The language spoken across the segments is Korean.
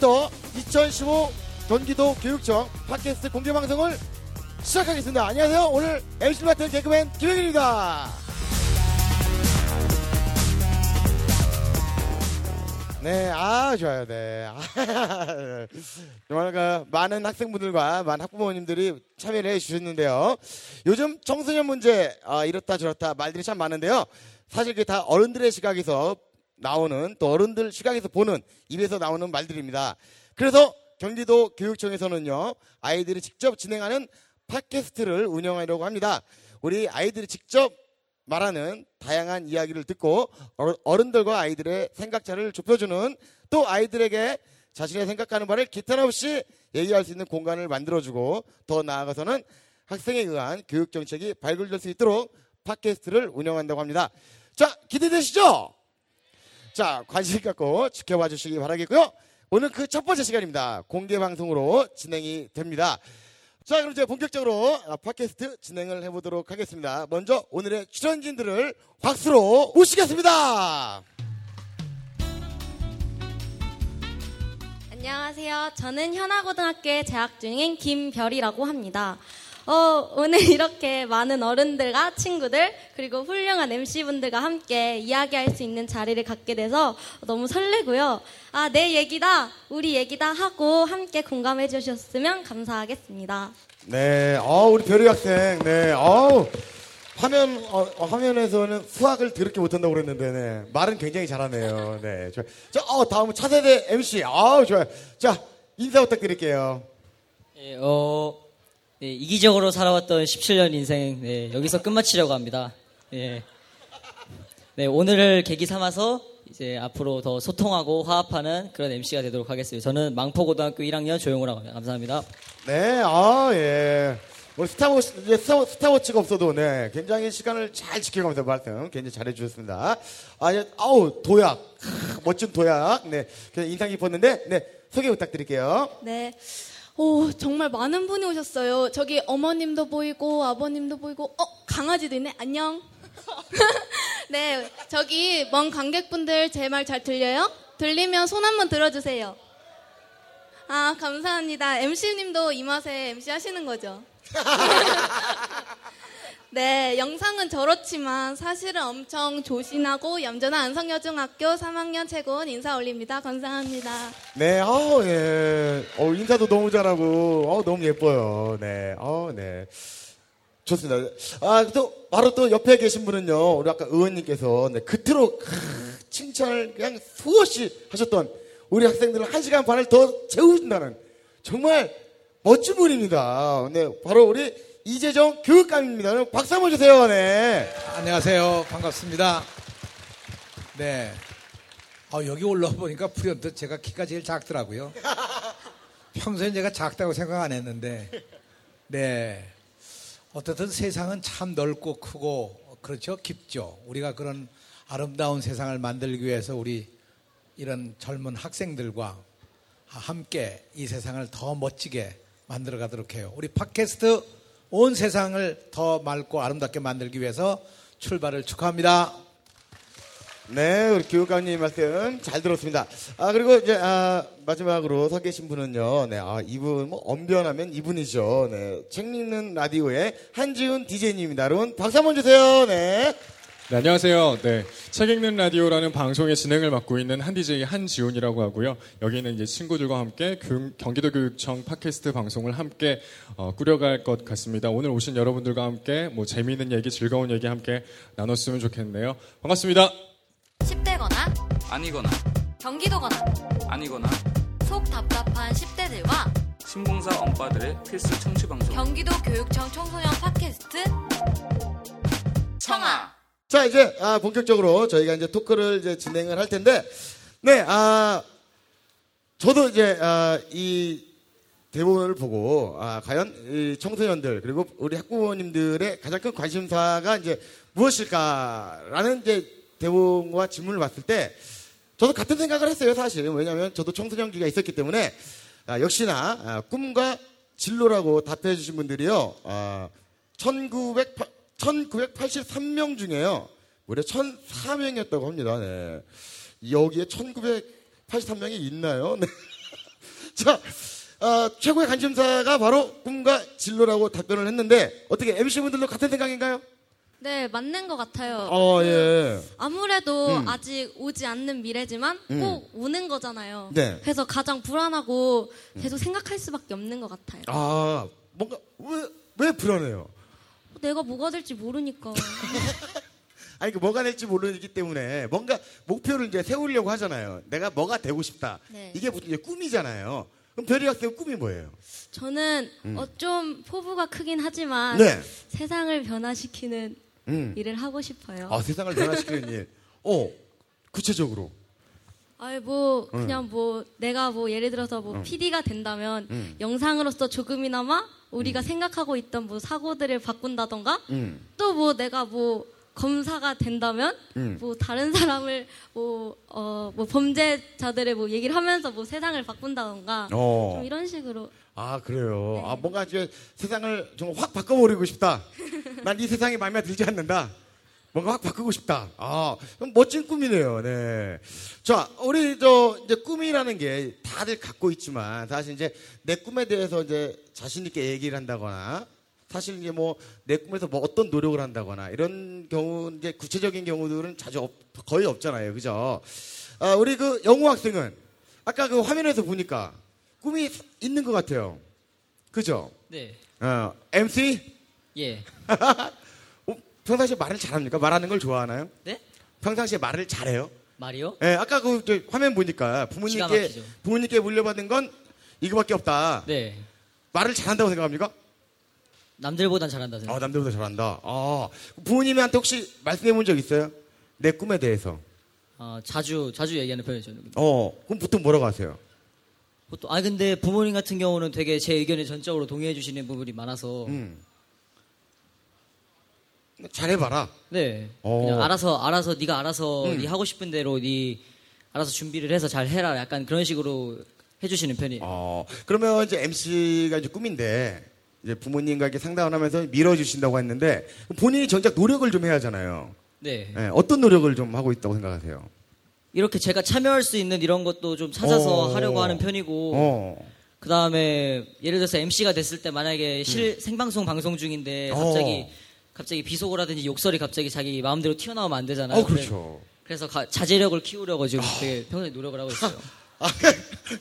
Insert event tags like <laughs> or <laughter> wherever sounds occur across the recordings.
지금부터 2015 경기도 교육청 팟캐스트 공개 방송을 시작하겠습니다. 안녕하세요. 오늘 MC 맡은 개그맨 김영일입니다. 네, 아, 좋아요, 네. 아, <laughs> 정말 그 많은 학생분들과 많은 학부모님들이 참여를 해 주셨는데요. 요즘 청소년 문제, 아, 이렇다 저렇다 말들이 참 많은데요. 사실 그게 다 어른들의 시각에서 나오는 또 어른들 시각에서 보는 입에서 나오는 말들입니다. 그래서 경기도 교육청에서는요, 아이들이 직접 진행하는 팟캐스트를 운영하려고 합니다. 우리 아이들이 직접 말하는 다양한 이야기를 듣고 어른들과 아이들의 생각차를 좁혀주는 또 아이들에게 자신의 생각하는 바를 기탄 없이 얘기할 수 있는 공간을 만들어주고 더 나아가서는 학생에 의한 교육 정책이 발굴될 수 있도록 팟캐스트를 운영한다고 합니다. 자, 기대되시죠? 자, 관심 갖고 지켜봐 주시기 바라겠고요. 오늘 그 첫 번째 시간입니다. 공개 방송으로 진행이 됩니다. 자, 그럼 이제 본격적으로 팟캐스트 진행을 해보도록 하겠습니다. 먼저 오늘의 출연진들을 박수로 모시겠습니다. 안녕하세요. 저는 현아고등학교에 재학 중인 김별이라고 합니다. 어, 오늘 <laughs> 이렇게 많은 어른들과 친구들 그리고 훌륭한 MC분들과 함께 이야기할 수 있는 자리를 갖게 돼서 너무 설레고요. 아, 내 얘기다, 우리 얘기다 하고 함께 공감해 주셨으면 감사하겠습니다. 네, 어, 우리 별이 학생, 네, 어우. 화면 어, 어, 화면에서는 수학을 더럽게 못한다고 그랬는데 네. 말은 굉장히 잘하네요. 네, 좋아요. 자, 어, 다음은 차세대 MC. 아우 좋아요. 자, 인사 부탁드릴게요. 예, 어, 네, 이기적으로 살아왔던 17년 인생 네, 여기서 끝마치려고 합니다. 네. 네, 오늘을 계기 삼아서 이제 앞으로 더 소통하고 화합하는 그런 MC가 되도록 하겠습니다. 저는 망포고등학교 1학년 조용호라고 합니다. 감사합니다. 네, 아 예. 우리 스톱워치, 이제 스타, 스톱워치가 없어도, 네, 굉장히 시간을 잘 지켜가면서 말씀 굉장히 잘해주셨습니다. 아, 예, 아우, 도약. 멋진 도약. 네, 인상 깊었는데, 네, 소개 부탁드릴게요. 네. 오, 정말 많은 분이 오셨어요. 저기 어머님도 보이고, 아버님도 보이고, 어, 강아지도 있네. 안녕. <laughs> 네, 저기 먼 관객분들 제 말 잘 들려요? 들리면 손 한번 들어주세요. 아, 감사합니다. MC님도 이 맛에 MC 하시는 거죠? <laughs> 네, 영상은 저렇지만 사실은 엄청 조신하고 얌전한 안성여중학교 3학년 최고원 인사 올립니다. 감사합니다. 네, 어, 예. 어, 인사도 너무 잘하고, 어, 너무 예뻐요. 네, 어, 네. 좋습니다. 아, 또, 바로 또 옆에 계신 분은요, 우리 아까 의원님께서, 네, 그토록, 칭찬을 그냥 수없이 하셨던 우리 학생들을 한 시간 반을 더 채우신다는 정말 멋진 분입니다. 네, 바로 우리 이재정 교육감입니다. 박수 한번 주세요. 네. 안녕하세요. 반갑습니다. 네. 아, 여기 올라와 보니까 불현듯 제가 키가 제일 작더라고요. <laughs> 평소엔 제가 작다고 생각 안 했는데, 네. 어떻든 세상은 참 넓고 크고, 그렇죠? 깊죠. 우리가 그런 아름다운 세상을 만들기 위해서 우리 이런 젊은 학생들과 함께 이 세상을 더 멋지게 만들어 가도록 해요. 우리 팟캐스트 온 세상을 더 맑고 아름답게 만들기 위해서 출발을 축하합니다. 네, 우리 교육감님 말씀 잘 들었습니다. 아, 그리고 이제, 아, 마지막으로 서 계신 분은요, 네, 아, 이분, 뭐, 언변하면 이분이죠. 네, 책 읽는 라디오의 한지훈 DJ님입니다. 여러분, 박수 한번 주세요. 네. 네, 안녕하세요. 네, 책 읽는 라디오라는 방송의 진행을 맡고 있는 한 DJ 한지훈이라고 하고요. 여기는 이제 친구들과 함께 교육, 경기도 교육청 팟캐스트 방송을 함께 어, 꾸려갈 것 같습니다. 오늘 오신 여러분들과 함께 뭐 재미있는 얘기, 즐거운 얘기 함께 나눴으면 좋겠네요. 반갑습니다. 10대거나 아니거나 경기도거나 아니거나 속 답답한 10대들과 신봉사 엄빠들의 필수 청취 방송 경기도 교육청 청소년 팟캐스트 청아 자, 이제, 아, 본격적으로 저희가 이제 토크를 이제 진행을 할 텐데, 네, 아, 저도 이제, 아, 이 대본을 보고, 아, 과연 이 청소년들, 그리고 우리 학부모님들의 가장 큰 관심사가 이제 무엇일까라는 이제 대본과 질문을 봤을 때, 저도 같은 생각을 했어요, 사실. 왜냐하면 저도 청소년기가 있었기 때문에, 아, 역시나, 아, 꿈과 진로라고 답해 주신 분들이요, 아, 1908, 1983명 중에요. 무려 1004명이었다고 합니다. 네. 여기에 1983명이 있나요? 네. <laughs> 자, 어, 최고의 관심사가 바로 꿈과 진로라고 답변을 했는데 어떻게 MC분들도 같은 생각인가요? 네, 맞는 것 같아요. 어, 예. 아무래도 음. 아직 오지 않는 미래지만 음. 꼭 오는 거잖아요. 네. 그래서 가장 불안하고 계속 생각할 수밖에 없는 것 같아요. 아, 뭔가 왜, 왜 불안해요? 내가 뭐가 될지 모르니까. <laughs> 아니 그 뭐가 될지 모르기 때문에 뭔가 목표를 이제 세우려고 하잖아요. 내가 뭐가 되고 싶다. 네. 이게 무슨 이제 꿈이잖아요. 그럼 별이 학생 꿈이 뭐예요? 저는 어, 좀 포부가 크긴 하지만 음. 네. 세상을 변화시키는 음. 일을 하고 싶어요. 아 세상을 변화시키는 일. 어 구체적으로. 아이 뭐 그냥 뭐 내가 뭐 예를 들어서 뭐 PD가 된다면 음. 영상으로서 조금이나마 우리가 생각하고 있던 뭐 사고들을 바꾼다던가 음. 또뭐 내가 뭐 검사가 된다면 음. 뭐 다른 <laughs> 사람을 뭐어 뭐 범죄자들의 뭐 얘기를 하면서 뭐 세상을 바꾼다던가 어. 좀 이런 식으로 아 그래요. 네. 아 뭔가 이제 세상을 좀 확 바꿔버리고 싶다. 난 이 세상이 마음에 들지 않는다. 뭔가 확 바꾸고 싶다. 아 멋진 꿈이네요. 네. 자 우리 저 이제 꿈이라는 게 다들 갖고 있지만 사실 이제 내 꿈에 대해서 이제 자신 있게 얘기를 한다거나 사실 이제 뭐 내 꿈에서 뭐 어떤 노력을 한다거나 이런 경우 이제 구체적인 경우들은 자주 없- 거의 없잖아요. 그죠? 아, 우리 그 영우 학생은 아까 그 화면에서 보니까 꿈이 있는 것 같아요. 그죠? 네. 어, MC? 예. <laughs> 어, 평상시에 말을 잘합니까? 말하는 걸 좋아하나요? 네? 평상시에 말을 잘해요? 말이요? 예, 아까 그저 화면 보니까 부모님께. 부모님께 물려받은 건 이거밖에 없다. 네. 말을 잘한다고 생각합니까? 남들보단 잘한다 생각. 아, 남들보다 잘한다. 아, 부모님한테 혹시 말씀해 본 적 있어요? 내 꿈에 대해서. 어, 자주 자주 얘기하는 편이죠. 어, 그럼 보통 뭐라고 하세요? 보통 아 근데 부모님 같은 경우는 되게 제 의견에 전적으로 동의해 주시는 부분이 많아서 음. 잘해봐라. 네. 어. 그냥 알아서 알아서 네가 알아서 음. 네 하고 싶은 대로 네 알아서 준비를 해서 잘 해라. 약간 그런 식으로 해주시는 편이에요. 어, 그러면 이제 MC가 이제 꿈인데, 이제 부모님과 이렇게 상담을 하면서 밀어주신다고 했는데, 본인이 정작 노력을 좀 해야 하잖아요. 네. 예, 어떤 노력을 좀 하고 있다고 생각하세요? 이렇게 제가 참여할 수 있는 이런 것도 좀 찾아서 어. 하려고 하는 편이고 어, 그 다음에 예를 들어서 MC가 됐을 때 만약에 실 생방송 방송 중인데 갑자기 음. 어. 갑자기 비속어 라든지 욕설이 갑자기 자기 마음대로 튀어나오면 안 되잖아요. 어, 그렇죠. 그래서 가- 자제력을 키우려고 지금 되게 평소에 노력을 하고 있어요. <laughs> 아,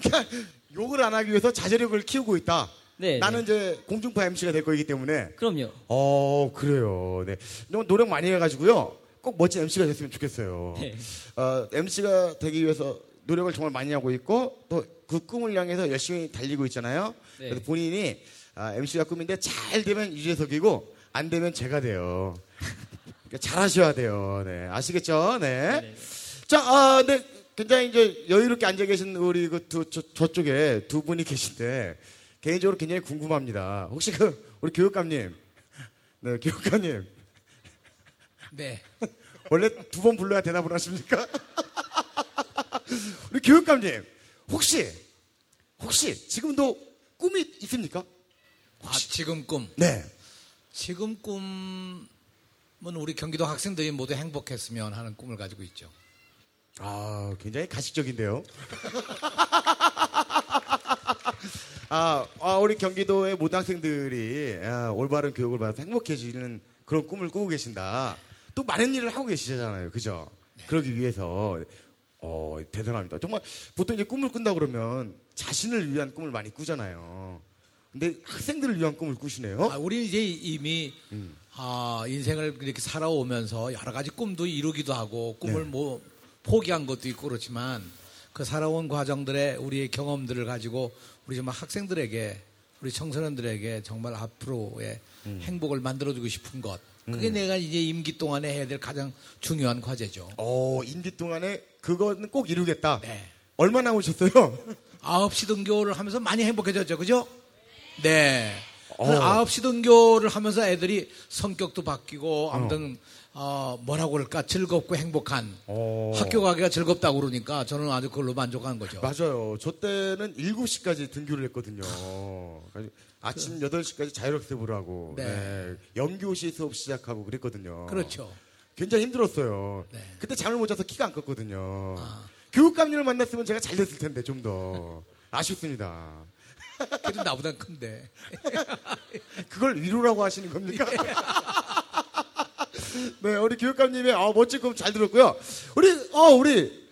그냥 욕을 안 하기 위해서 자제력을 키우고 있다. 네. 나는 네. 이제 공중파 MC가 될 거기 때문에. 그럼요. 어, 그래요. 네. 노력 많이 해가지고요. 꼭 멋진 MC가 됐으면 좋겠어요. 네. 어, MC가 되기 위해서 노력을 정말 많이 하고 있고 또 그 꿈을 향해서 열심히 달리고 있잖아요. 네. 그래서 본인이 아, MC가 꿈인데 잘 되면 유재석이고 안 되면 제가 돼요. 그러니까 잘하셔야 돼요. 네. 아시겠죠? 네. 자, 아, 네. 굉장히 이제 여유롭게 앉아 계신 우리 그 두, 저, 저쪽에 두 분이 계신데 개인적으로 굉장히 궁금합니다. 혹시 그 우리 교육감님, 네, 교육감님 네. 원래 두 번 불러야 대답을 하십니까? <laughs> 우리 교육감님, 혹시, 혹시 지금도 꿈이 있습니까? 아, 지금 꿈. 네. 지금 꿈은 우리 경기도 학생들이 모두 행복했으면 하는 꿈을 가지고 있죠. 아, 굉장히 가식적인데요. <laughs> 아, 아, 우리 경기도의 모든 학생들이 아, 올바른 교육을 받아서 행복해지는 그런 꿈을 꾸고 계신다. 또 많은 일을 하고 계시잖아요. 그죠? 그러기 위해서. 어, 대단합니다. 정말 보통 이제 꿈을 꾼다 그러면 자신을 위한 꿈을 많이 꾸잖아요. 근데 학생들을 위한 꿈을 꾸시네요. 아, 우리 이제 이미 음. 아, 인생을 이렇게 살아오면서 여러 가지 꿈도 이루기도 하고 꿈을 네. 뭐 포기한 것도 있고 그렇지만 그 살아온 과정들의 우리의 경험들을 가지고 우리 정말 학생들에게 우리 청소년들에게 정말 앞으로의 음. 행복을 만들어주고 싶은 것. 그게 내가 이제 임기 동안에 해야 될 가장 중요한 과제죠. 어, 임기 동안에 그거는 꼭 이루겠다. 네. 얼마 남으셨어요? <laughs> 아홉 시 등교를 하면서 많이 행복해졌죠. 그죠? 네. 어. 아홉 시 등교를 하면서 애들이 성격도 바뀌고 아무튼 어, 뭐라고 그럴까 즐겁고 행복한 어. 학교 가기가 즐겁다고 그러니까 저는 아주 그걸로 만족한 거죠. 맞아요. 저 때는 7시까지 등교를 했거든요. 그래서 아침 8시까지 자율학습을 하고, 네. 네. 연교시 수업 시작하고 그랬거든요. 그렇죠. 굉장히 힘들었어요. 네. 그때 잠을 못 자서 키가 안 컸거든요. 아. 교육감님을 만났으면 제가 잘 됐을 텐데, 좀 더. 아쉽습니다. 그래도 나보다 큰데. <laughs> 그걸 위로라고 하시는 겁니까? <laughs> 네, 우리 교육감님의 아, 멋진 꿈 잘 들었고요. 우리, 어, 우리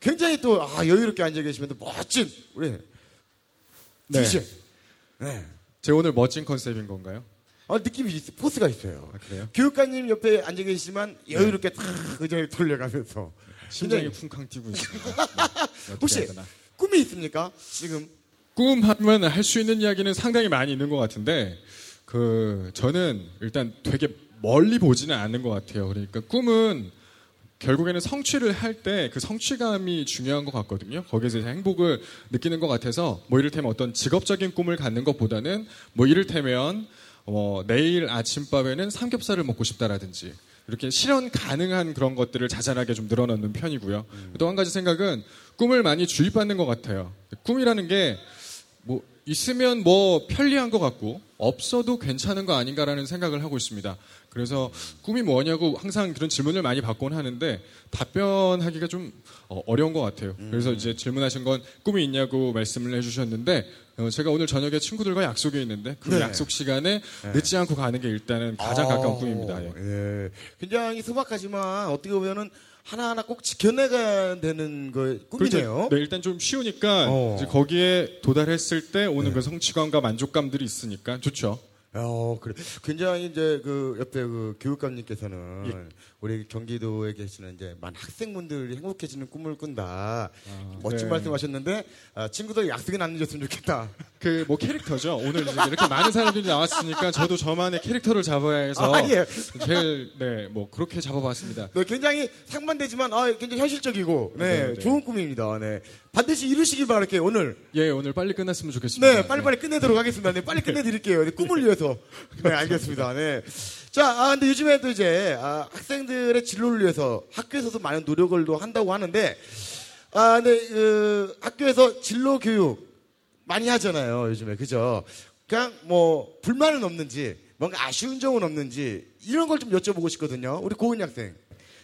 굉장히 또 아, 여유롭게 앉아 계시면서 멋진 우리 네. DJ. 네. 제 오늘 멋진 컨셉인 건가요? 아, 느낌이 있어, 포스가 있어요. 아, 그래요? 교육감님 옆에 앉아 계시지만 여유롭게 탁 의자를 돌려가면서 심장이 굉장히- 쿵쾅 뛰고. <laughs> 네, 어떻게 혹시 되나. 꿈이 있습니까? 지금 꿈 하면 할 수 있는 이야기는 상당히 많이 있는 것 같은데 그 저는 일단 되게 멀리 보지는 않는 것 같아요. 그러니까 꿈은 결국에는 성취를 할 때 그 성취감이 중요한 것 같거든요. 거기에서 행복을 느끼는 것 같아서 뭐 이를테면 어떤 직업적인 꿈을 갖는 것보다는 뭐 이를테면 어, 내일 아침밥에는 삼겹살을 먹고 싶다라든지 이렇게 실현 가능한 그런 것들을 자잘하게 좀 늘어놓는 편이고요. 또한 가지 생각은 꿈을 많이 주입받는 것 같아요. 꿈이라는 게 뭐 있으면 뭐 편리한 것 같고 없어도 괜찮은 거 아닌가라는 생각을 하고 있습니다. 그래서 꿈이 뭐냐고 항상 그런 질문을 많이 받곤 하는데 답변하기가 좀 어, 어려운 것 같아요. 그래서 이제 질문하신 건 꿈이 있냐고 말씀을 해주셨는데 어, 제가 오늘 저녁에 친구들과 약속이 있는데 그 네. 약속 시간에 늦지 않고 가는 게 일단은 가장 가까운 꿈입니다. 예. 예. 굉장히 소박하지만 어떻게 보면은 하나하나 꼭 지켜내가야 되는 거 꿈이네요. 그렇죠. 네, 일단 좀 쉬우니까 어. 이제 거기에 도달했을 때 오는 그 성취감과 만족감들이 있으니까 좋죠. 어, 그래. 굉장히 이제 그 옆에 그 교육감님께서는 예. 우리 경기도에 계시는 이제 많은 학생분들이 행복해지는 꿈을 꾼다. 멋진 네. 말씀하셨는데 아, 친구들 약속은 안 늦었으면 좋겠다. <laughs> 그 뭐 캐릭터죠. 오늘 이렇게 많은 사람들이 나왔으니까 저도 저만의 캐릭터를 잡아야 해서 아, 예. 제일 네뭐 그렇게 잡아봤습니다. 네, 굉장히 상반되지만 아, 굉장히 현실적이고 네, 네, 네. 좋은 꿈입니다. 네. 반드시 이루시길 바랄게요. 오늘 예 오늘 빨리 끝났으면 좋겠습니다. 네, 빨리 빨리 끝내도록 하겠습니다. 네, 빨리 끝내드릴게요. 네, 꿈을 위해서. 네, 알겠습니다. 네. 자, 아, 근데 요즘에 또 이제, 아, 학생들의 진로를 위해서 학교에서도 많은 노력을 또 한다고 하는데, 아, 근데, 그, 학교에서 진로 교육 많이 하잖아요. 요즘에. 그죠? 그냥 뭐, 불만은 없는지, 뭔가 아쉬운 점은 없는지, 이런 걸 좀 여쭤보고 싶거든요. 우리 고은 학생.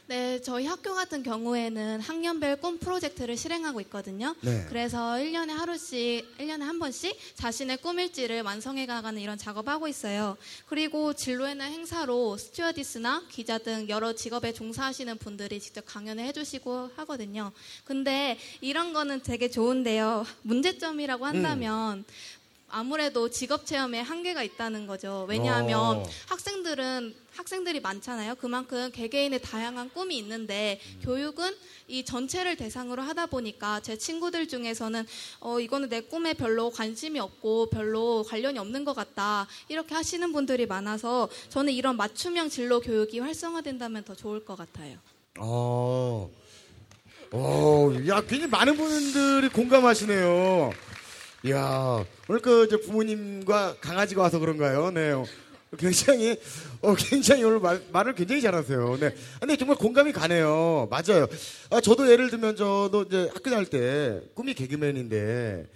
네, 저희 학교 같은 경우에는 학년별 꿈 프로젝트를 실행하고 있거든요. 네. 그래서 1년에 하루씩, 1년에 한 번씩 자신의 꿈일지를 완성해 가는 이런 작업하고 있어요. 그리고 진로에는 행사로 스튜어디스나 기자 등 여러 직업에 종사하시는 분들이 직접 강연을 해주시고 하거든요. 근데 이런 거는 되게 좋은데요. 문제점이라고 한다면 아무래도 직업 체험에 한계가 있다는 거죠. 왜냐하면 어. 학생들은 학생들이 많잖아요. 그만큼 개개인의 다양한 꿈이 있는데 교육은 이 전체를 대상으로 하다 보니까 제 친구들 중에서는 어 이거는 내 꿈에 별로 관심이 없고 별로 관련이 없는 것 같다 이렇게 하시는 분들이 많아서 저는 이런 맞춤형 진로 교육이 활성화된다면 더 좋을 것 같아요. 어, 어, 야, 굉장히 많은 분들이 공감하시네요. 이야, 오늘 그, 이제 부모님과 강아지가 와서 그런가요? 네. 굉장히, 어, 굉장히 오늘 말, 말을 굉장히 잘하세요. 네. 근데 정말 공감이 가네요. 맞아요. 아, 저도 예를 들면 저도 이제 학교 다닐 때 꿈이 개그맨인데,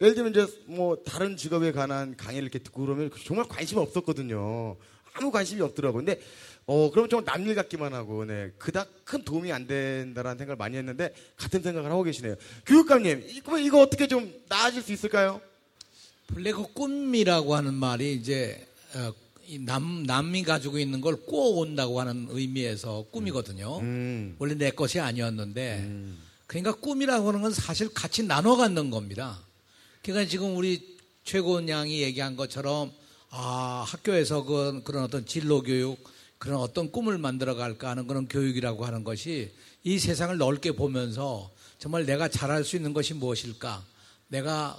예를 들면 이제 뭐 다른 직업에 관한 강의를 이렇게 듣고 그러면 정말 관심이 없었거든요. 아무 관심이 없더라고요. 근데 어 그러면 정말 남일 같기만 하고 네 그닥 큰 도움이 안 된다라는 생각을 많이 했는데 같은 생각을 하고 계시네요. 교육감님 이거 이거 어떻게 좀 나아질 수 있을까요? 그 꿈이라고 하는 말이 이제 어, 이 남, 남이 가지고 있는 걸 꾸어온다고 하는 의미에서 꿈이거든요. 음. 원래 내 것이 아니었는데 그러니까 꿈이라고 하는 건 사실 같이 나눠 갖는 겁니다. 그러니까 지금 우리 최고원 양이 얘기한 것처럼 아 학교에서 그, 그런 어떤 진로 교육 그런 어떤 꿈을 만들어 갈까 하는 그런 교육이라고 하는 것이 이 세상을 넓게 보면서 정말 내가 잘할 수 있는 것이 무엇일까 내가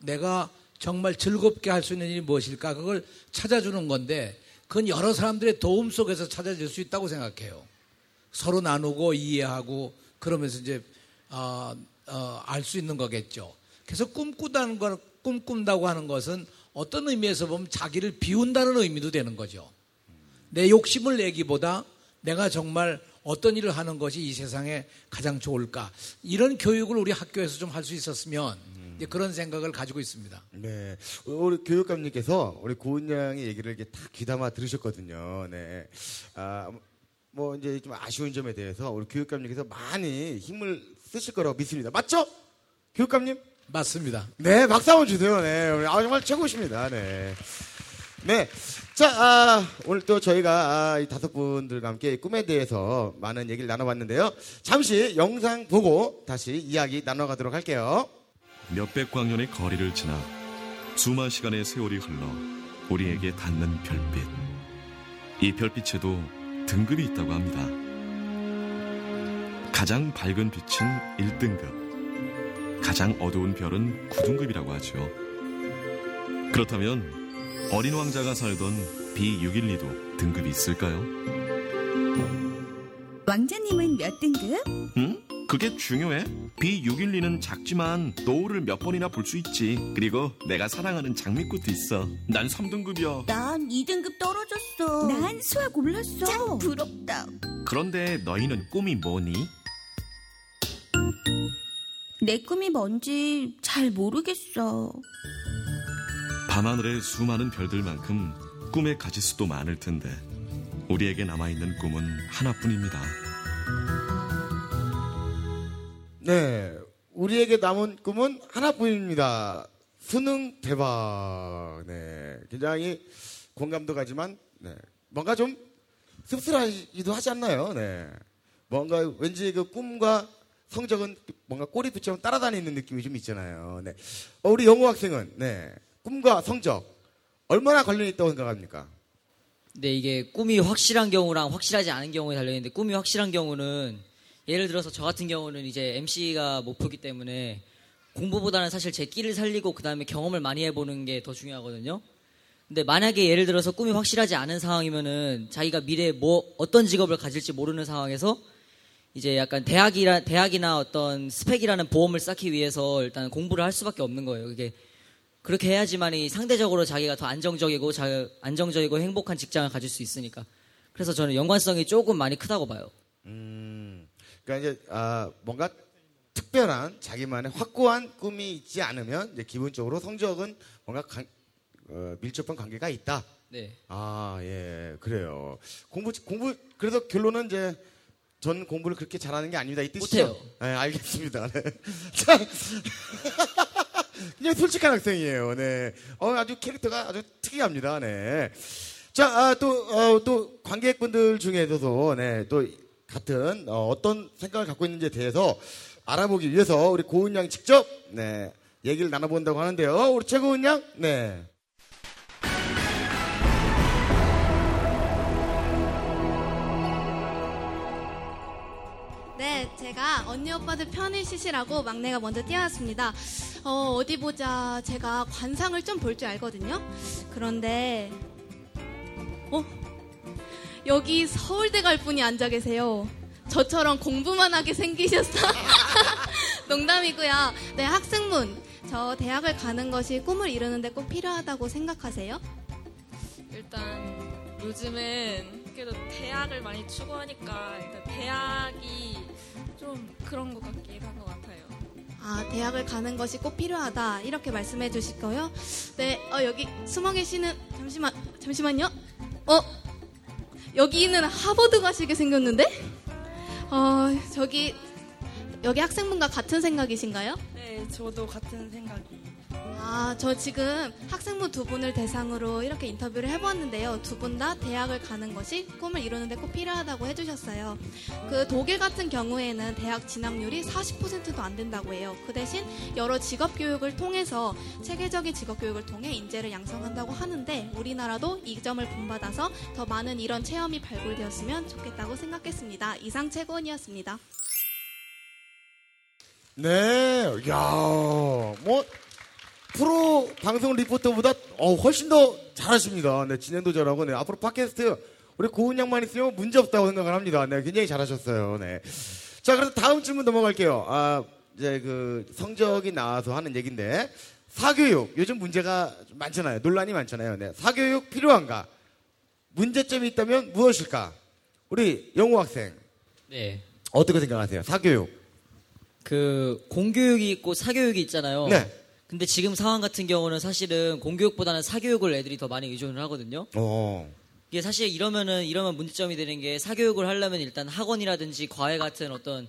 내가 정말 즐겁게 할 수 있는 일이 무엇일까 그걸 찾아주는 건데 그건 여러 사람들의 도움 속에서 찾아질 수 있다고 생각해요. 서로 나누고 이해하고 그러면서 이제 어, 알 수 있는 거겠죠. 그래서 꿈꾸다는 걸 꿈꾼다고 하는 것은 어떤 의미에서 보면 자기를 비운다는 의미도 되는 거죠. 내 욕심을 내기보다 내가 정말 어떤 일을 하는 것이 이 세상에 가장 좋을까 이런 교육을 우리 학교에서 좀 할 수 있었으면 이제 그런 생각을 가지고 있습니다. 네 우리 교육감님께서 우리 고은 양의 얘기를 이렇게 다 귀담아 들으셨거든요. 네. 아 뭐 이제 좀 아쉬운 점에 대해서 우리 교육감님께서 많이 힘을 쓰실 거라고 믿습니다. 맞죠? 교육감님? 맞습니다. 네, 박수 한번 주세요. 네. 아, 정말 최고십니다. 네. 네. 자, 아, 오늘 또 저희가 아, 이 다섯 분들과 함께 꿈에 대해서 많은 얘기를 나눠봤는데요. 잠시 영상 보고 다시 이야기 나눠가도록 할게요. 몇백 광년의 거리를 지나 수만 시간의 세월이 흘러 우리에게 닿는 별빛. 이 별빛에도 등급이 있다고 합니다. 가장 밝은 빛은 1등급, 가장 어두운 별은 9등급이라고 하죠. 그렇다면 어린 왕자가 살던 B612도 등급이 있을까요? 왕자님은 몇 등급? 응? 그게 중요해? B612는 작지만 노을을 몇 번이나 볼 수 있지. 그리고 내가 사랑하는 장미꽃도 있어. 난 3등급이야. 난 2등급 떨어졌어. 난 수학 올랐어. 짱 부럽다. 그런데 너희는 꿈이 뭐니? 내 꿈이 뭔지 잘 모르겠어. 밤하늘의 수많은 별들만큼 꿈의 가지수도 많을 텐데 우리에게 남아있는 꿈은 하나뿐입니다. 네. 우리에게 남은 꿈은 하나뿐입니다. 수능 대박. 네. 굉장히 공감도 가지만, 네. 뭔가 좀 씁쓸하기도 하지 않나요? 네. 뭔가 왠지 그 꿈과 성적은 뭔가 꼬리표처럼 따라다니는 느낌이 좀 있잖아요. 네. 어, 우리 영호 학생은, 네. 꿈과 성적, 얼마나 관련이 있다고 생각합니까? 근데 이게 꿈이 확실한 경우랑 확실하지 않은 경우에 달려있는데 꿈이 확실한 경우는 예를 들어서 저 같은 경우는 이제 MC가 목표기 때문에 공부보다는 사실 제 끼를 살리고 그 다음에 경험을 많이 해보는 게 더 중요하거든요. 근데 만약에 예를 들어서 꿈이 확실하지 않은 상황이면은 자기가 미래에 뭐 어떤 직업을 가질지 모르는 상황에서 이제 약간 대학이라 대학이나 어떤 스펙이라는 보험을 쌓기 위해서 일단 공부를 할 수밖에 없는 거예요. 그게 그렇게 해야지만이 상대적으로 자기가 더 안정적이고 자, 안정적이고 행복한 직장을 가질 수 있으니까. 그래서 저는 연관성이 조금 많이 크다고 봐요. 음, 그러니까 이제 아, 뭔가 특별한 자기만의 확고한 꿈이 있지 않으면 이제 기본적으로 성적은 뭔가 관- 어, 밀접한 관계가 있다. 네. 아, 예, 그래요. 공부 공부 그래서 결론은 이제 전 공부를 그렇게 잘하는 게 아닙니다. 이 뜻이죠? 못해요. 네, 알겠습니다. 네. <laughs> 자, 그냥 솔직한 학생이에요. 네. 어, 아주 캐릭터가 아주 특이합니다. 네. 자, 아, 또, 어, 또 관객분들 중에서도, 네, 또 같은 어, 어떤 생각을 갖고 있는지에 대해서 알아보기 위해서 우리 고은 양 직접, 네, 얘기를 나눠본다고 하는데요. 우리 최고은 양, 네. 네, 제가 언니 오빠들 편히 쉬시라고 막내가 먼저 뛰어왔습니다. 어, 어디 보자. 제가 관상을 좀 볼 줄 알거든요. 그런데, 어? 여기 서울대 갈 분이 앉아 계세요. 저처럼 공부만 하게 생기셨어. <laughs> 농담이고요. 네, 학생분. 저 대학을 가는 것이 꿈을 이루는데 꼭 필요하다고 생각하세요? 일단 요즘은 그래도 대학을 많이 추구하니까 일단 대학이 좀 그런 것 같긴 한 것 같아요. 아, 대학을 가는 것이 꼭 필요하다. 이렇게 말씀해 주실 거요? 네, 어, 여기 숨어 계시는, 잠시만, 잠시만요. 어, 여기는 하버드 가시게 생겼는데? 어, 저기, 여기 학생분과 같은 생각이신가요? 네, 저도 같은 생각이. 아, 저 지금 학생분 두 분을 대상으로 이렇게 인터뷰를 해보았는데요. 두 분 다 대학을 가는 것이 꿈을 이루는데 꼭 필요하다고 해주셨어요. 그 독일 같은 경우에는 대학 진학률이 40%도 안 된다고 해요. 그 대신 여러 직업 교육을 통해서 체계적인 직업 교육을 통해 인재를 양성한다고 하는데 우리나라도 이 점을 본받아서 더 많은 이런 체험이 발굴되었으면 좋겠다고 생각했습니다. 이상 최고원이었습니다. 네, 야, 뭐 프로 방송 리포터보다 어, 훨씬 더 잘하십니다. 네, 진행도 잘하고, 네, 앞으로 팟캐스트 우리 고은 양만 있으면 문제 없다고 생각을 합니다. 네, 굉장히 잘하셨어요. 네. 자, 그래서 다음 질문 넘어갈게요. 아, 이제 그 성적이 나와서 하는 얘기인데 사교육 요즘 문제가 좀 많잖아요. 논란이 많잖아요. 네, 사교육 필요한가? 문제점이 있다면 무엇일까? 우리 영호 학생 네. 어떻게 생각하세요? 사교육. 그 공교육이 있고 사교육이 있잖아요. 네. 근데 지금 상황 같은 경우는 사실은 공교육보다는 사교육을 애들이 더 많이 의존을 하거든요. 어. 이게 사실 이러면은 이러면 문제점이 되는 게 사교육을 하려면 일단 학원이라든지 과외 같은 어떤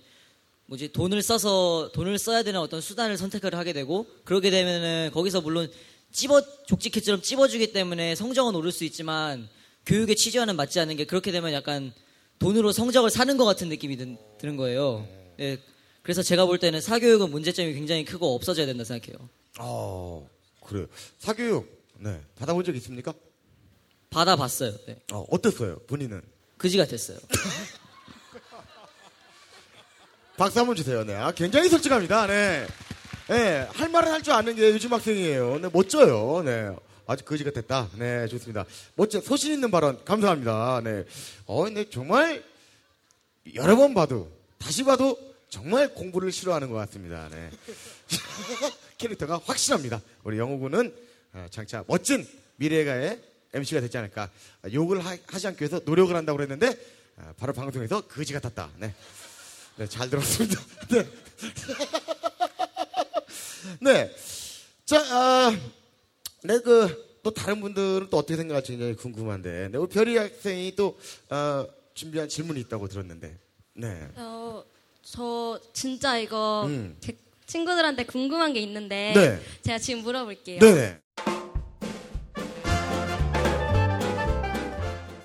뭐지 돈을 써서 돈을 써야 되는 어떤 수단을 선택을 하게 되고 그러게 되면은 거기서 물론 찝어 족지켓처럼 찝어주기 때문에 성적은 오를 수 있지만 교육의 취지와는 맞지 않는 게 그렇게 되면 약간 돈으로 성적을 사는 것 같은 느낌이 든, 드는 거예요. 네, 그래서 제가 볼 때는 사교육은 문제점이 굉장히 크고 없어져야 된다 생각해요. 어, 그래요. 사교육, 네. 받아본 적 있습니까? 받아봤어요. 네. 어, 어땠어요, 본인은? 그지 같았어요. <laughs> 박수 한번 주세요. 네. 아, 굉장히 솔직합니다. 네. 네. 할 말은 할 줄 아는 게 요즘 학생이에요. 네. 멋져요. 네. 아주 거지 같았다. 네. 좋습니다. 멋져. 소신 있는 발언. 감사합니다. 네. 어, 근데 정말 여러 번 봐도, 다시 봐도 정말 공부를 싫어하는 것 같습니다. 네. <laughs> 캐릭터가 확실합니다. 우리 영호군은 어, 장차 멋진 미래가의 MC가 되지 않을까. 아, 욕을 하, 지 않기 위해서 노력을 한다고 그랬는데, 아, 바로 방송에서 거지 같았다. 네. 네, 잘 들었습니다. <laughs> 네. <laughs> 네. 자, 아, 네, 그, 또 다른 분들은 또 어떻게 생각할지 굉장히 궁금한데, 네, 우리 별이 학생이 또, 어, 준비한 질문이 있다고 들었는데, 네. 어, 저 진짜 이거 음. 제 친구들한테 궁금한 게 있는데 네. 제가 지금 물어볼게요. 네네.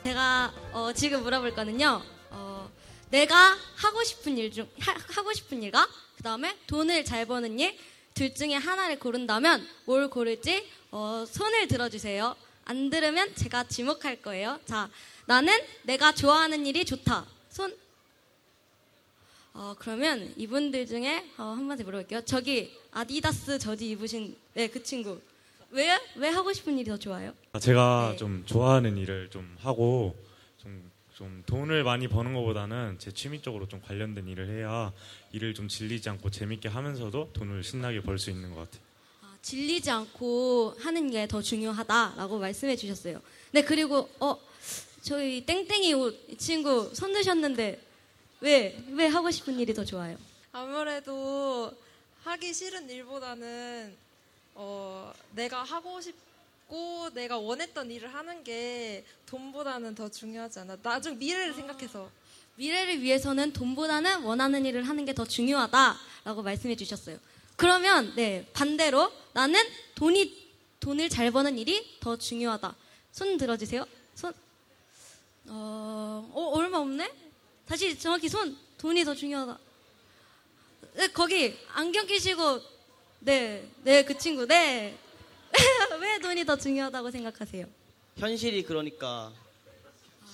제가 어, 지금 물어볼 거는요. 어, 내가 하고 싶은 일 중 하, 고 싶은 일과 그 다음에 돈을 잘 버는 일 둘 중에 하나를 고른다면 뭘 고를지 어, 손을 들어주세요. 안 들으면 제가 지목할 거예요. 자, 나는 내가 좋아하는 일이 좋다. 손. 어, 그러면 이분들 중에 어, 한마디 물어볼게요. 저기 아디다스 저지 입으신 네, 그 친구. 왜, 왜 하고 싶은 일이 더 좋아요? 아, 제가 네. 좀 좋아하는 일을 좀 하고 좀, 좀 돈을 많이 버는 것보다는 제 취미 쪽으로 좀 관련된 일을 해야 일을 좀 질리지 않고 재밌게 하면서도 돈을 신나게 벌 수 있는 것 같아요. 질리지 않고 하는 게 더 중요하다라고 말씀해 주셨어요. 네, 그리고, 어, 저희 땡땡이 옷, 이 친구 손 드셨는데, 왜, 왜 하고 싶은 일이 더 좋아요? 아무래도 하기 싫은 일보다는 어, 내가 하고 싶고 내가 원했던 일을 하는 게 돈보다는 더 중요하지 않아. 나중 미래를 생각해서. 미래를 위해서는 돈보다는 원하는 일을 하는 게 더 중요하다라고 말씀해 주셨어요. 그러면, 네, 반대로 나는 돈이, 돈을 잘 버는 일이 더 중요하다. 손 들어주세요. 손. 어, 어, 얼마 없네? 다시 정확히 손. 돈이 더 중요하다. 네, 거기 안경 끼시고 네, 네, 그 친구, 네. <laughs> 왜 돈이 더 중요하다고 생각하세요? 현실이 그러니까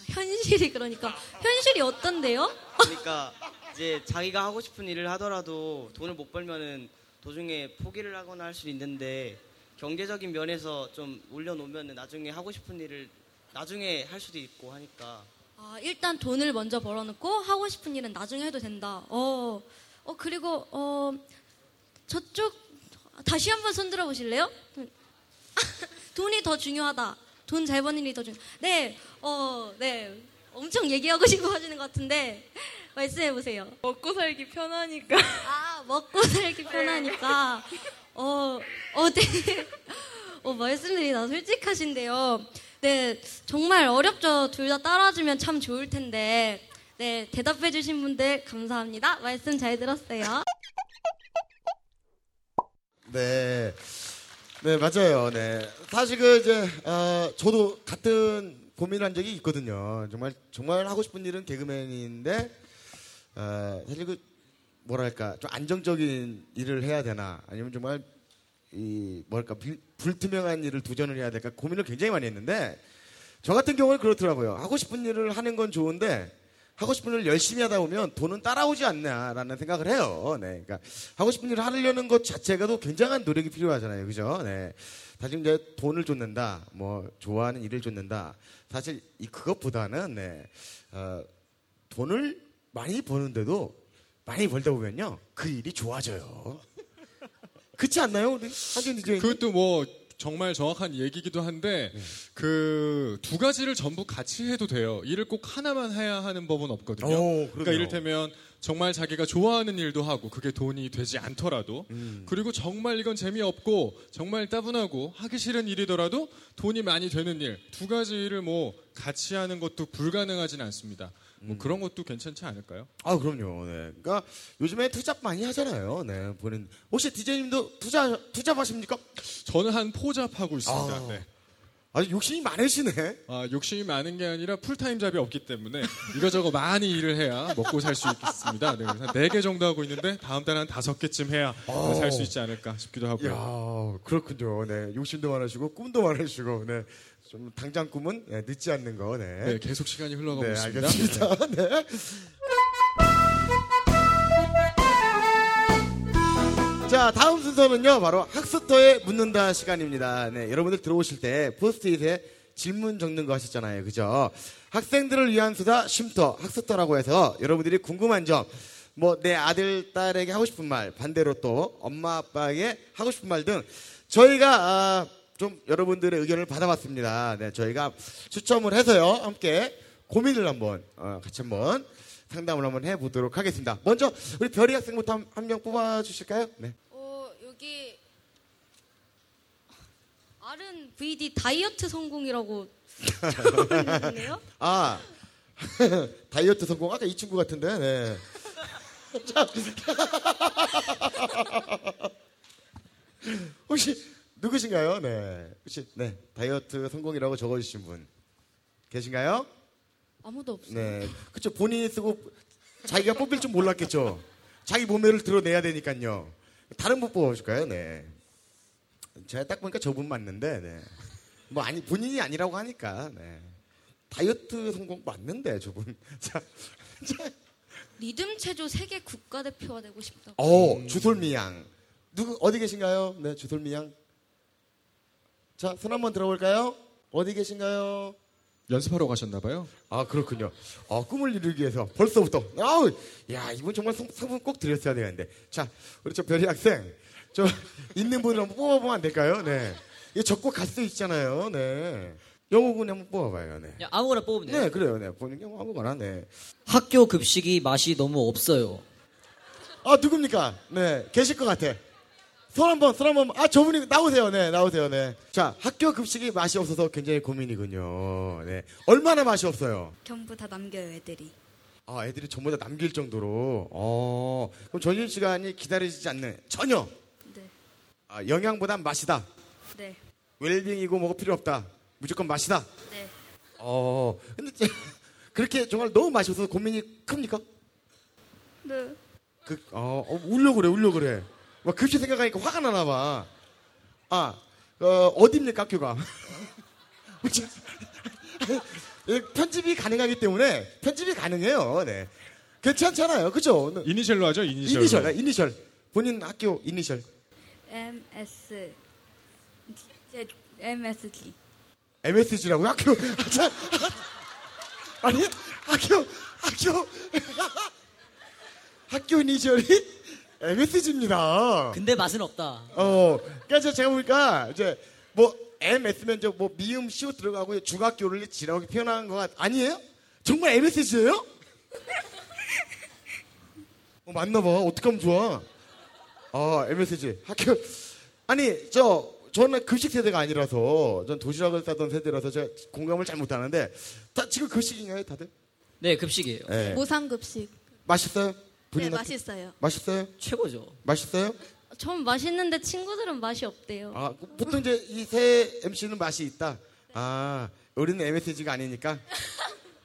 현실이 그러니까 현실이 어떤데요? 그러니까 이제 자기가 하고 싶은 일을 하더라도 돈을 못 벌면은 도중에 포기를 하거나 할 수 있는데 경제적인 면에서 좀 올려놓으면 나중에 하고 싶은 일을 나중에 할 수도 있고 하니까 아, 일단 돈을 먼저 벌어놓고 하고 싶은 일은 나중에 해도 된다. 어, 어 그리고 어 저쪽 다시 한번 손 들어 보실래요? 돈이 더 중요하다. 돈 잘 버는 일이 더 중요. 네, 어, 네, 엄청 얘기하고 싶어 하시는 것 같은데 말씀해 보세요. 먹고 살기 편하니까. 아, 먹고 살기 편하니까. 어, 어, 되게, 어, 말씀들이 다 솔직하신데요. 네, 정말 어렵죠. 둘 다 따라주면 참 좋을 텐데. 네, 대답해주신 분들 감사합니다. 말씀 잘 들었어요. 네. 네, 맞아요. 네. 사실 그, 이제, 어, 저도 같은 고민을 한 적이 있거든요. 정말, 정말 하고 싶은 일은 개그맨인데, 어, 사실 그, 뭐랄까, 좀 안정적인 일을 해야 되나, 아니면 정말, 이, 뭐랄까, 불, 불투명한 일을 도전을 해야 될까 고민을 굉장히 많이 했는데, 저 같은 경우는 그렇더라고요. 하고 싶은 일을 하는 건 좋은데, 하고 싶은 일을 열심히 하다 보면 돈은 따라오지 않나라는 생각을 해요. 네. 그러니까 하고 싶은 일을 하려는 것 자체가도 굉장한 노력이 필요하잖아요. 그죠? 네. 사실 이제 돈을 쫓는다, 뭐, 좋아하는 일을 쫓는다. 사실 이 그것보다는, 네. 어, 돈을 많이 버는데도 많이 벌다 보면요. 그 일이 좋아져요. 그렇지 않나요? 우리 하준 DJ. 그것도 뭐 정말 정확한 얘기기도 한데 그두 가지를 전부 같이 해도 돼요. 일을 꼭 하나만 해야 하는 법은 없거든요. 오, 그러니까. 이를테면 정말 자기가 좋아하는 일도 하고 그게 돈이 되지 않더라도 음. 그리고 정말 이건 재미없고 정말 따분하고 하기 싫은 일이더라도 돈이 많이 되는 일 두 가지 일을 뭐 같이 하는 것도 불가능하진 않습니다. 뭐 그런 것도 괜찮지 않을까요? 아, 그럼요. 네. 그러니까 요즘에 투잡 많이 하잖아요. 네. 보는 혹시 디제이님도 투자 투잡하십니까? 저는 한 포잡하고 있습니다. 아. 네. 아주 욕심이 많으시네. 아, 욕심이 많은 게 아니라 풀타임 잡이 없기 때문에 이거저거 많이 일을 해야 먹고 살 수 있겠습니다. 네, 그래서 한 4개 정도 하고 있는데 다음 달에 한 5개쯤 해야 어. 살수 있지 않을까 싶기도 하고요. 야, 그렇군요. 네. 욕심도 많으시고 꿈도 많으시고 네. 좀 당장 꿈은 네, 늦지 않는 거. 네. 네, 계속 시간이 흘러가고 네, 있습니다. 알겠습니다. <laughs> 네. 자, 다음 순서는요, 바로 학습터에 묻는다 시간입니다. 네, 여러분들 들어오실 때 포스트잇에 질문 적는 거 하셨잖아요. 그죠? 학생들을 위한 수다 쉼터, 학습터라고 해서 여러분들이 궁금한 점, 뭐, 내 아들, 딸에게 하고 싶은 말, 반대로 또 엄마, 아빠에게 하고 싶은 말 등 저희가, 아, 좀 여러분들의 의견을 받아봤습니다. 네, 저희가 추첨을 해서요, 함께 고민을 한번, 어, 같이 한번 상담을 한번 해보도록 하겠습니다. 먼저, 우리 별이 학생부터 한 명 뽑아주실까요? 네. 어, 여기 아른 VD 다이어트 성공이라고 적어있네요. <laughs> 아, <laughs> 다이어트 성공. 아까 이 친구 같은데, 네. <laughs> 자, 혹시 누구신가요? 네. 혹시, 네. 다이어트 성공이라고 적어주신 분 계신가요? 아무도 없어요. 네. 그쵸. 본인이 쓰고 자기가 뽑힐 줄 몰랐겠죠. 자기 몸매를 드러내야 되니까요. 다른 분 뽑아줄까요? 네. 제가 딱 보니까 저분 맞는데, 네. 뭐 아니, 본인이 아니라고 하니까, 네. 다이어트 성공 맞는데, 저분. <laughs> 자, 리듬 체조 세계 국가대표가 되고 싶다고. 어, 주솔미 양. 누구, 어디 계신가요? 네, 주솔미 양. 자, 손 한번 들어볼까요? 어디 계신가요? 연습하러 가셨나 봐요. 아, 그렇군요. 어, 꿈을 이루기 위해서 벌써부터. 아우, 야, 이분 정말 상, 상품 꼭 드렸어야 되는데. 자, 우리 저 별이 학생. 저, <laughs> 있는 분을 한번 뽑아보면 안 될까요? 네. 이거 적고 갈 수 있잖아요. 네. 영호군 한번 뽑아봐요. 네. 그냥 아무거나 뽑으면 돼요. 네, 그래요. 네. 보는 경우 아무거나, 네. 학교 급식이 맛이 너무 없어요. 아, 누굽니까? 네. 계실 것 같아. 손 한 번, 손 한 번. 아, 저분이 나오세요. 네, 나오세요. 네. 자, 학교 급식이 맛이 없어서 굉장히 고민이군요. 네. 얼마나 맛이 없어요? 전부 다 남겨요, 애들이. 아, 애들이 전부 다 남길 정도로. 어, 그럼 점심 시간이 기다려지지 않는 전혀. 네. 아, 영양보단 맛이다. 네. 웰빙이고 뭐가 필요 없다. 무조건 맛이다. 네. 어, 근데 제- 그렇게 정말 너무 맛이 없어서 고민이 큽니까? 네. 그, 어, 어, 울려 그래, 울려 그래. 막 급식 생각하니까 화가 나나 봐. 아, 어, 어디입니까, 학교가? <laughs> 예, 편집이 가능하기 때문에 편집이 가능해요. 네. 괜찮잖아요. 그죠? 이니셜로 하죠, 이니셜로. 이니셜, 네, 이니셜. 본인 학교 이니셜. MS. 제- MSG. MSG라고요? 학교. 아, <laughs> 참. 아니, 학교, 학교. <laughs> 학교 이니셜이 MSG입니다. 근데 맛은 없다. 어, 그러니까 제가 보니까 이제 뭐 M S면 저뭐 미음 시오 들어가고 중학교를 지라고 표현한 거 아니에요? 정말 MSG예요? 어, 맞나 봐. 어떻게 하면 좋아? 아, MSG. 학교 아니, 저 저는 급식 세대가 아니라서 전 도시락을 싸던 세대라서 제가 공감을 잘 못하는데 다 지금 급식인가요, 다들? 네, 급식이에요. 네. 무상급식. 맛있어요? 네, 본인 학교? 맛있어요. 맛있어요? 최고죠. 맛있어요? 전 맛있는데 친구들은 맛이 없대요. 아, 보통 이제 이 새 MC는 맛이 있다. 아, 우리는 MSG가 아니니까.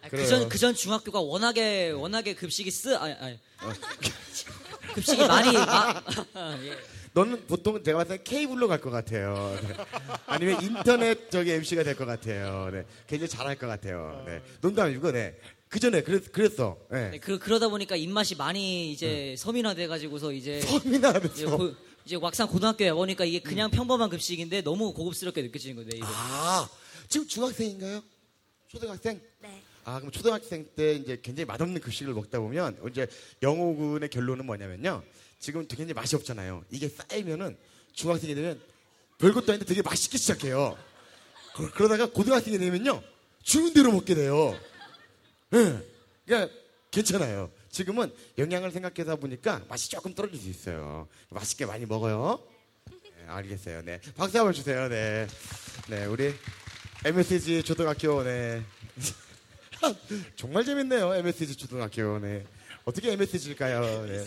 그래요. 그전 그전 중학교가 워낙에 워낙에 급식이 쓰 아니 아니 어. <laughs> 급식이 많이 마, <laughs> 예. 너는 보통 제가 봤을 때 케이블로 갈 것 같아요. 네. 아니면 인터넷 저기 MC가 될 것 같아요. 네. 굉장히 잘할 것 같아요. 네. 농담이고, 네. 그 전에 그랬, 그랬어. 네. 네, 그 그러다 보니까 입맛이 많이 이제 서민화돼 가지고서 이제. 이제, 고, 이제 막상 고등학교에 와 보니까 이게 그냥 평범한 급식인데 너무 고급스럽게 느껴지는 거예요. 이게. 아, 지금 중학생인가요? 초등학생? 네. 아, 그럼 초등학생 때 이제 굉장히 맛없는 급식을 먹다 보면 이제 영호군의 결론은 뭐냐면요. 지금 굉장히 맛이 없잖아요. 이게 쌓이면은 중학생이 되면 별것도 아닌데 되게 맛있게 시작해요. 그- 그러다가 고등학생이 되면요. 주는 대로 먹게 돼요. 예. 그러니까 괜찮아요. 지금은 영양을 생각해서 보니까 맛이 조금 떨어질 수 있어요. 맛있게 많이 먹어요. 네, 알겠어요. 네. 박수 한번 주세요. 네. 네, 우리 MSG 초등학교, 네. <laughs> 정말 재밌네요. MSG 초등학교. 네. 어떻게 MSG일까요? 네.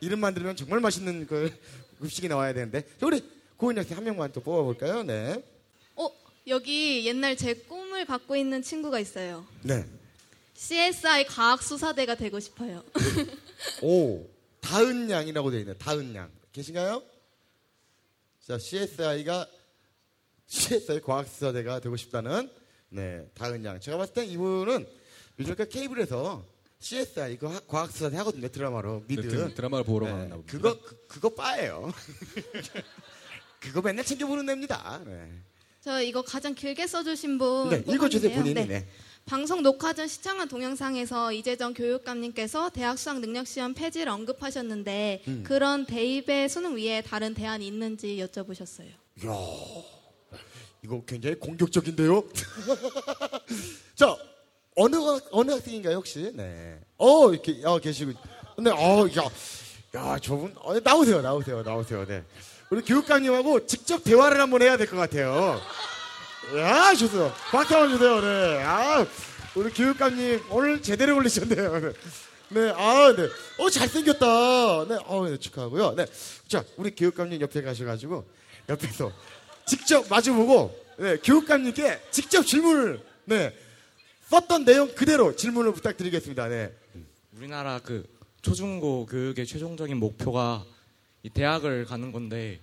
이름만 들으면 정말 맛있는 그 급식이 나와야 되는데. 자, 우리 고은 학생 한 명만 또 뽑아볼까요? 네. 어, 여기 옛날 제 꿈을 갖고 있는 친구가 있어요. 네. CSI 과학수사대가 되고 싶어요. 오, 다은 양이라고 되어 있네요. 다은 양. 계신가요? 자, CSI가, CSI 과학수사대가 되고 싶다는, 네, 다은 양. 제가 봤을 때 이분은 요즘 그 케이블에서 CSI 그 하- 과학수사대 하거든요. 드라마로. 미드. 네, 드- 드라마를 보러 가나 봅니다. 그거, 그, 그거 빠예요. <laughs> 그거 맨날 챙겨보는 애입니다. 네. 저 이거 가장 길게 써주신 분. 네, 읽어주세요. 본인이. 네. 네. 방송 녹화 전 시청한 동영상에서 이재정 교육감님께서 대학 수학 능력 시험 폐지를 언급하셨는데 음. 그런 대입의 수능 위에 다른 대안이 있는지 여쭤보셨어요. 이야, 이거 굉장히 공격적인데요? <laughs> 자, 어느, 학- 어느 학생인가요, 혹시? 네. 어, 이렇게, 어, 계시고. 근데, 어, 야, 야, 저분, 어, 나오세요, 나오세요, 나오세요, 네. 우리 교육감님하고 직접 대화를 한번 해야 될 것 같아요. 야, 좋습니다. 박수 한번 주세요, 네. 아, 우리 교육감님, 오늘 제대로 걸리셨네요. 네. 네, 아, 네. 어, 잘생겼다. 네, 어, 네, 축하하고요. 네. 자, 우리 교육감님 옆에 가셔가지고, 옆에서 직접 마주보고, 네, 교육감님께 직접 질문을, 네, 썼던 내용 그대로 질문을 부탁드리겠습니다. 네. 우리나라 그 초중고 교육의 최종적인 목표가 이 대학을 가는 건데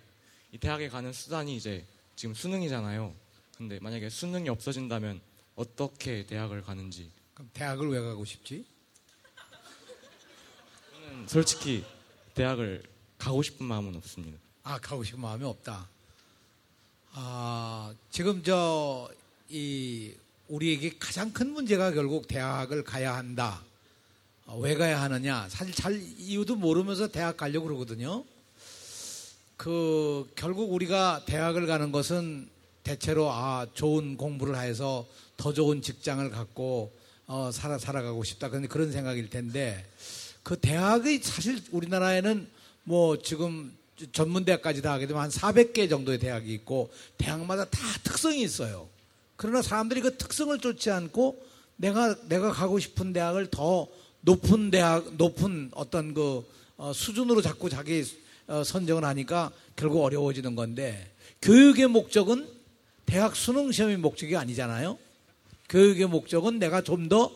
이 대학에 가는 수단이 이제 지금 수능이잖아요. 근데 만약에 수능이 없어진다면 어떻게 대학을 가는지 그럼 대학을 왜 가고 싶지? 저는 솔직히 대학을 가고 싶은 마음은 없습니다. 아, 가고 싶은 마음이 없다. 아, 지금 저, 이, 우리에게 가장 큰 문제가 결국 대학을 가야 한다. 어, 왜 가야 하느냐. 사실 잘 이유도 모르면서 대학 가려고 그러거든요. 그, 결국 우리가 대학을 가는 것은 대체로 아, 좋은 공부를 해서 더 좋은 직장을 갖고 어, 살아, 살아가고 싶다. 그런 그런 생각일 텐데 그 대학이 사실 우리나라에는 뭐 지금 전문대학까지 다 하게 되면 한 400개 정도의 대학이 있고 대학마다 다 특성이 있어요. 그러나 사람들이 그 특성을 쫓지 않고 내가 내가 가고 싶은 대학을 더 높은 대학 높은 어떤 그 어, 수준으로 자꾸 자기 어, 선정을 하니까 결국 어려워지는 건데 교육의 목적은 대학 수능 시험의 목적이 아니잖아요. 교육의 목적은 내가 좀 더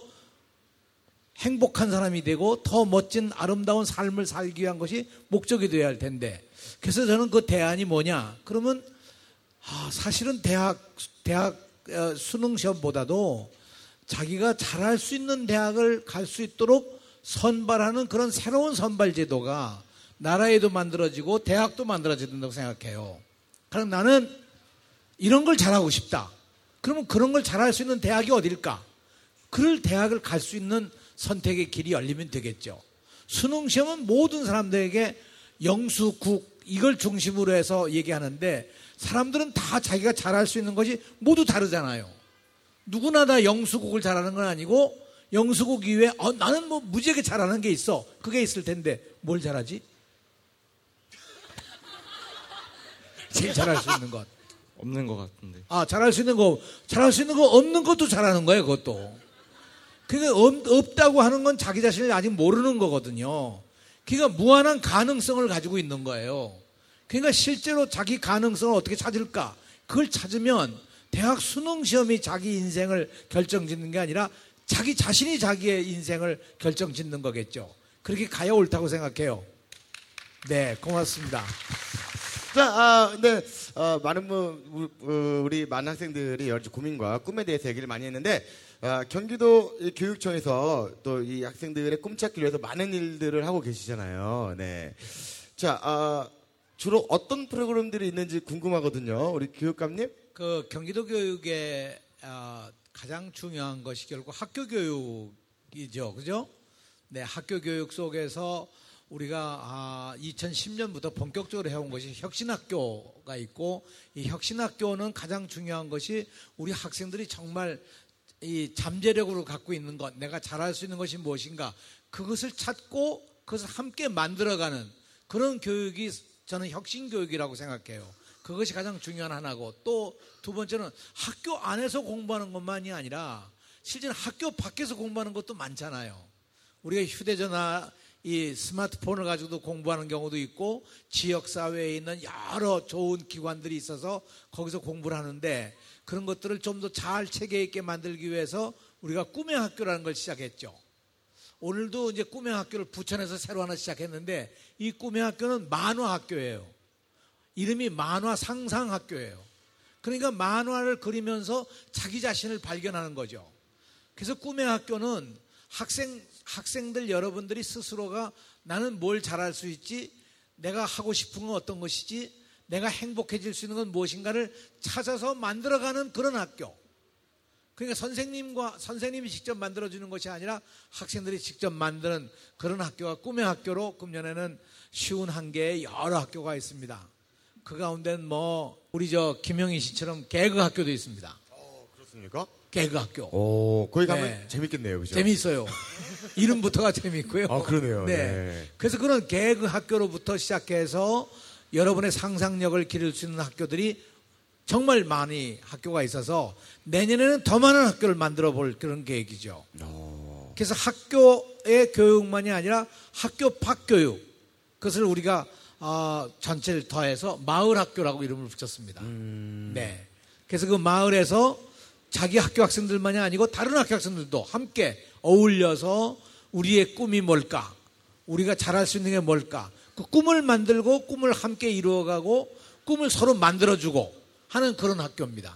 행복한 사람이 되고 더 멋진 아름다운 삶을 살기 위한 것이 목적이 되어야 할 텐데 그래서 저는 그 대안이 뭐냐 그러면 아, 사실은 대학 대학 어, 수능 시험보다도 자기가 잘할 수 있는 대학을 갈 수 있도록 선발하는 그런 새로운 선발 제도가 나라에도 만들어지고 대학도 만들어져야 된다고 생각해요. 그럼 나는 이런 걸 잘하고 싶다. 그러면 그런 걸 잘할 수 있는 대학이 어딜까? 그럴 대학을 갈 수 있는 선택의 길이 열리면 되겠죠. 수능 시험은 모든 사람들에게 영수, 국 이걸 중심으로 해서 얘기하는데 사람들은 다 자기가 잘할 수 있는 것이 모두 다르잖아요. 누구나 다 영수국을 잘하는 건 아니고 영수국 이외에 어, 나는 뭐 무지하게 잘하는 게 있어. 그게 있을 텐데 뭘 잘하지? 제일 잘할 수 있는 것. 없는 것 같은데. 아, 잘할 수 있는 거, 잘할 수 있는 거 없는 것도 잘하는 거예요, 그것도. 그러니까 없, 없다고 하는 건 자기 자신을 아직 모르는 거거든요. 그러니까 무한한 가능성을 가지고 있는 거예요. 그러니까 실제로 자기 가능성을 어떻게 찾을까? 그걸 찾으면 대학 수능 시험이 자기 인생을 결정 짓는 게 아니라 자기 자신이 자기의 인생을 결정 짓는 거겠죠. 그렇게 가야 옳다고 생각해요. 네, 고맙습니다. 자, 아, 근데, 어, 많은 분, 우- 어, 우리 많은 학생들이 여러 고민과 꿈에 대해서 얘기를 많이 했는데, 아, 경기도 이 교육청에서 또 이 학생들의 꿈 찾기 위해서 많은 일들을 하고 계시잖아요. 네. 자, 아, 주로 어떤 프로그램들이 있는지 궁금하거든요. 우리 교육감님? 그 경기도 교육의 어, 가장 중요한 것이 결국 학교 교육이죠, 그죠? 네, 학교 교육 속에서 우리가 아, 2010년부터 본격적으로 해온 것이 혁신학교가 있고 이 혁신학교는 가장 중요한 것이 우리 학생들이 정말 이 잠재력으로 갖고 있는 것, 내가 잘할 수 있는 것이 무엇인가 그것을 찾고 그것을 함께 만들어가는 그런 교육이 저는 혁신 교육이라고 생각해요. 그것이 가장 중요한 하나고 또 두 번째는 학교 안에서 공부하는 것만이 아니라 실제는 학교 밖에서 공부하는 것도 많잖아요. 우리가 휴대전화, 이 스마트폰을 가지고도 공부하는 경우도 있고 지역 사회에 있는 여러 좋은 기관들이 있어서 거기서 공부를 하는데 그런 것들을 좀 더 잘 체계 있게 만들기 위해서 우리가 꿈의 학교라는 걸 시작했죠. 오늘도 이제 꿈의 학교를 부천에서 새로 하나 시작했는데 이 꿈의 학교는 만화 학교예요. 이름이 만화 상상 학교예요. 그러니까 만화를 그리면서 자기 자신을 발견하는 거죠. 그래서 꿈의 학교는 학생 학생들 여러분들이 스스로가 나는 뭘 잘할 수 있지? 내가 하고 싶은 건 어떤 것이지? 내가 행복해질 수 있는 건 무엇인가를 찾아서 만들어가는 그런 학교. 그러니까 선생님과 선생님이 직접 만들어 주는 것이 아니라 학생들이 직접 만드는 그런 학교가 꿈의 학교로 금년에는 쉬운 한계의 여러 학교가 있습니다. 그 가운데는 뭐 우리 저 김영희 씨처럼 개그 학교도 있습니다. 그렇습니까? 개그 학교. 오, 거기 가면 네. 재밌겠네요, 그죠? 재미있어요. 이름부터가 재미있고요. 아, 그러네요. 네. 네. 그래서 그런 개그 학교로부터 시작해서 여러분의 상상력을 기를 수 있는 학교들이 정말 많이 학교가 있어서 내년에는 더 많은 학교를 만들어 볼 그런 계획이죠. 그래서 학교의 교육만이 아니라 학교 밖 교육 그것을 우리가 어, 전체를 더해서 마을 학교라고 이름을 붙였습니다. 네. 그래서 그 마을에서 자기 학교 학생들만이 아니고 다른 학교 학생들도 함께 어울려서 우리의 꿈이 뭘까? 우리가 잘할 수 있는 게 뭘까? 그 꿈을 만들고 꿈을 함께 이루어가고 꿈을 서로 만들어주고 하는 그런 학교입니다.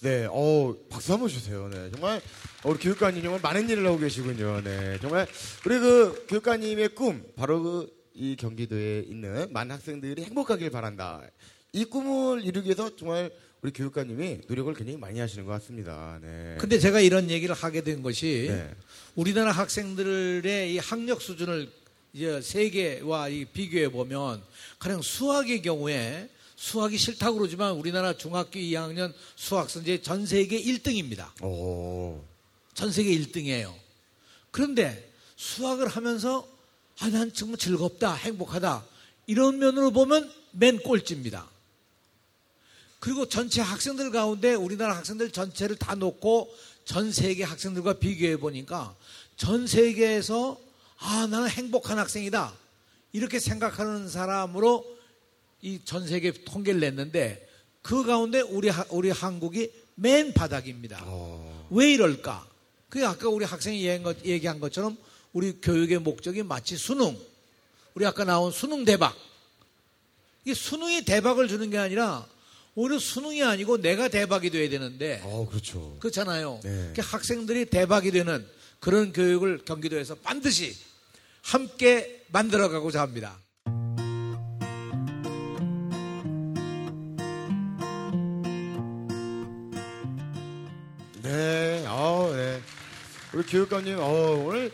네, 어 박수 한번 주세요. 네, 정말 우리 교육관님 정말 많은 일을 하고 계시군요. 네, 정말 우리 그 교육관님의 꿈 바로 그 이 경기도에 있는 많은 학생들이 행복하길 바란다. 이 꿈을 이루기 위해서 정말 우리 교육관님이 노력을 굉장히 많이 하시는 것 같습니다. 네. 근데 제가 이런 얘기를 하게 된 것이 네. 우리나라 학생들의 이 학력 수준을 이제 세계와 이 비교해 보면 가령 수학의 경우에 수학이 싫다고 그러지만 우리나라 중학교 2학년 수학 성적 전 세계 1등입니다. 오. 전 세계 1등이에요. 그런데 수학을 하면서 아, 난 정말 즐겁다, 행복하다. 이런 면으로 보면 맨 꼴찌입니다. 그리고 전체 학생들 가운데 우리나라 학생들 전체를 다 놓고 전 세계 학생들과 비교해 보니까 전 세계에서 아, 나는 행복한 학생이다. 이렇게 생각하는 사람으로 이 전 세계 통계를 냈는데 그 가운데 우리, 하- 우리 한국이 맨 바닥입니다. 왜 이럴까? 그게 아까 우리 학생이 얘기한 것- 얘기한 것처럼 우리 교육의 목적이 마치 수능. 우리 아까 나온 수능 대박. 이게 수능이 대박을 주는 게 아니라 오히려 수능이 아니고 내가 대박이 돼야 되는데. 어, 그렇죠. 그렇잖아요. 네. 학생들이 대박이 되는 그런 교육을 경기도에서 반드시 함께 만들어가고자 합니다. 네, 아, 네. 우리 교육관님, 어, 오늘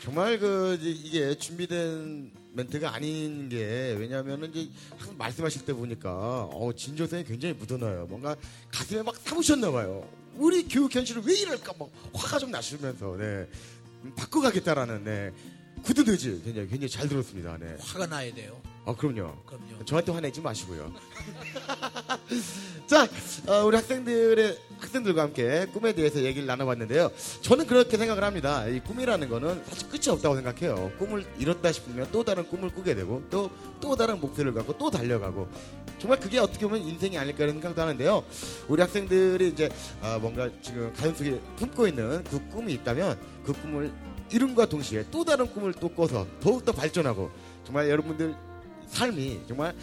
정말 그 이게 준비된 멘트가 아닌 게 왜냐하면은 이제 항상 말씀하실 때 보니까 어, 진정성이 굉장히 묻어나요. 뭔가 가슴에 막 사무셨나 봐요. 우리 교육 현실은 왜 이럴까 막 화가 좀 나시면서 네. 음, 바꿔가겠다라는 네. 굳은 의지 굉장히 굉장히 잘 들었습니다. 네. 화가 나야 돼요. 아 그럼요. 그럼요. 저한테 화내지 마시고요. <laughs> 자, 어, 우리 학생들의 학생들과 함께 꿈에 대해서 얘기를 나눠봤는데요. 저는 그렇게 생각을 합니다. 이 꿈이라는 거는 사실 끝이 없다고 생각해요. 꿈을 이뤘다 싶으면 또 다른 꿈을 꾸게 되고 또또 다른 목표를 갖고 또 달려가고 정말 그게 어떻게 보면 인생이 아닐까 이런 생각도 하는데요. 우리 학생들이 이제 아, 뭔가 지금 가슴 속에 품고 있는 그 꿈이 있다면 그 꿈을 이룬과 동시에 또 다른 꿈을 또 꿔서 더욱더 발전하고 정말 여러분들 삶이 정말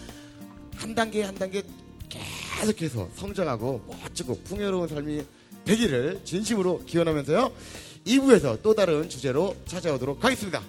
한 단계 한 단계 계속해서 성장하고 멋지고 풍요로운 삶이 되기를 진심으로 기원하면서요. 2부에서 또 다른 주제로 찾아오도록 하겠습니다.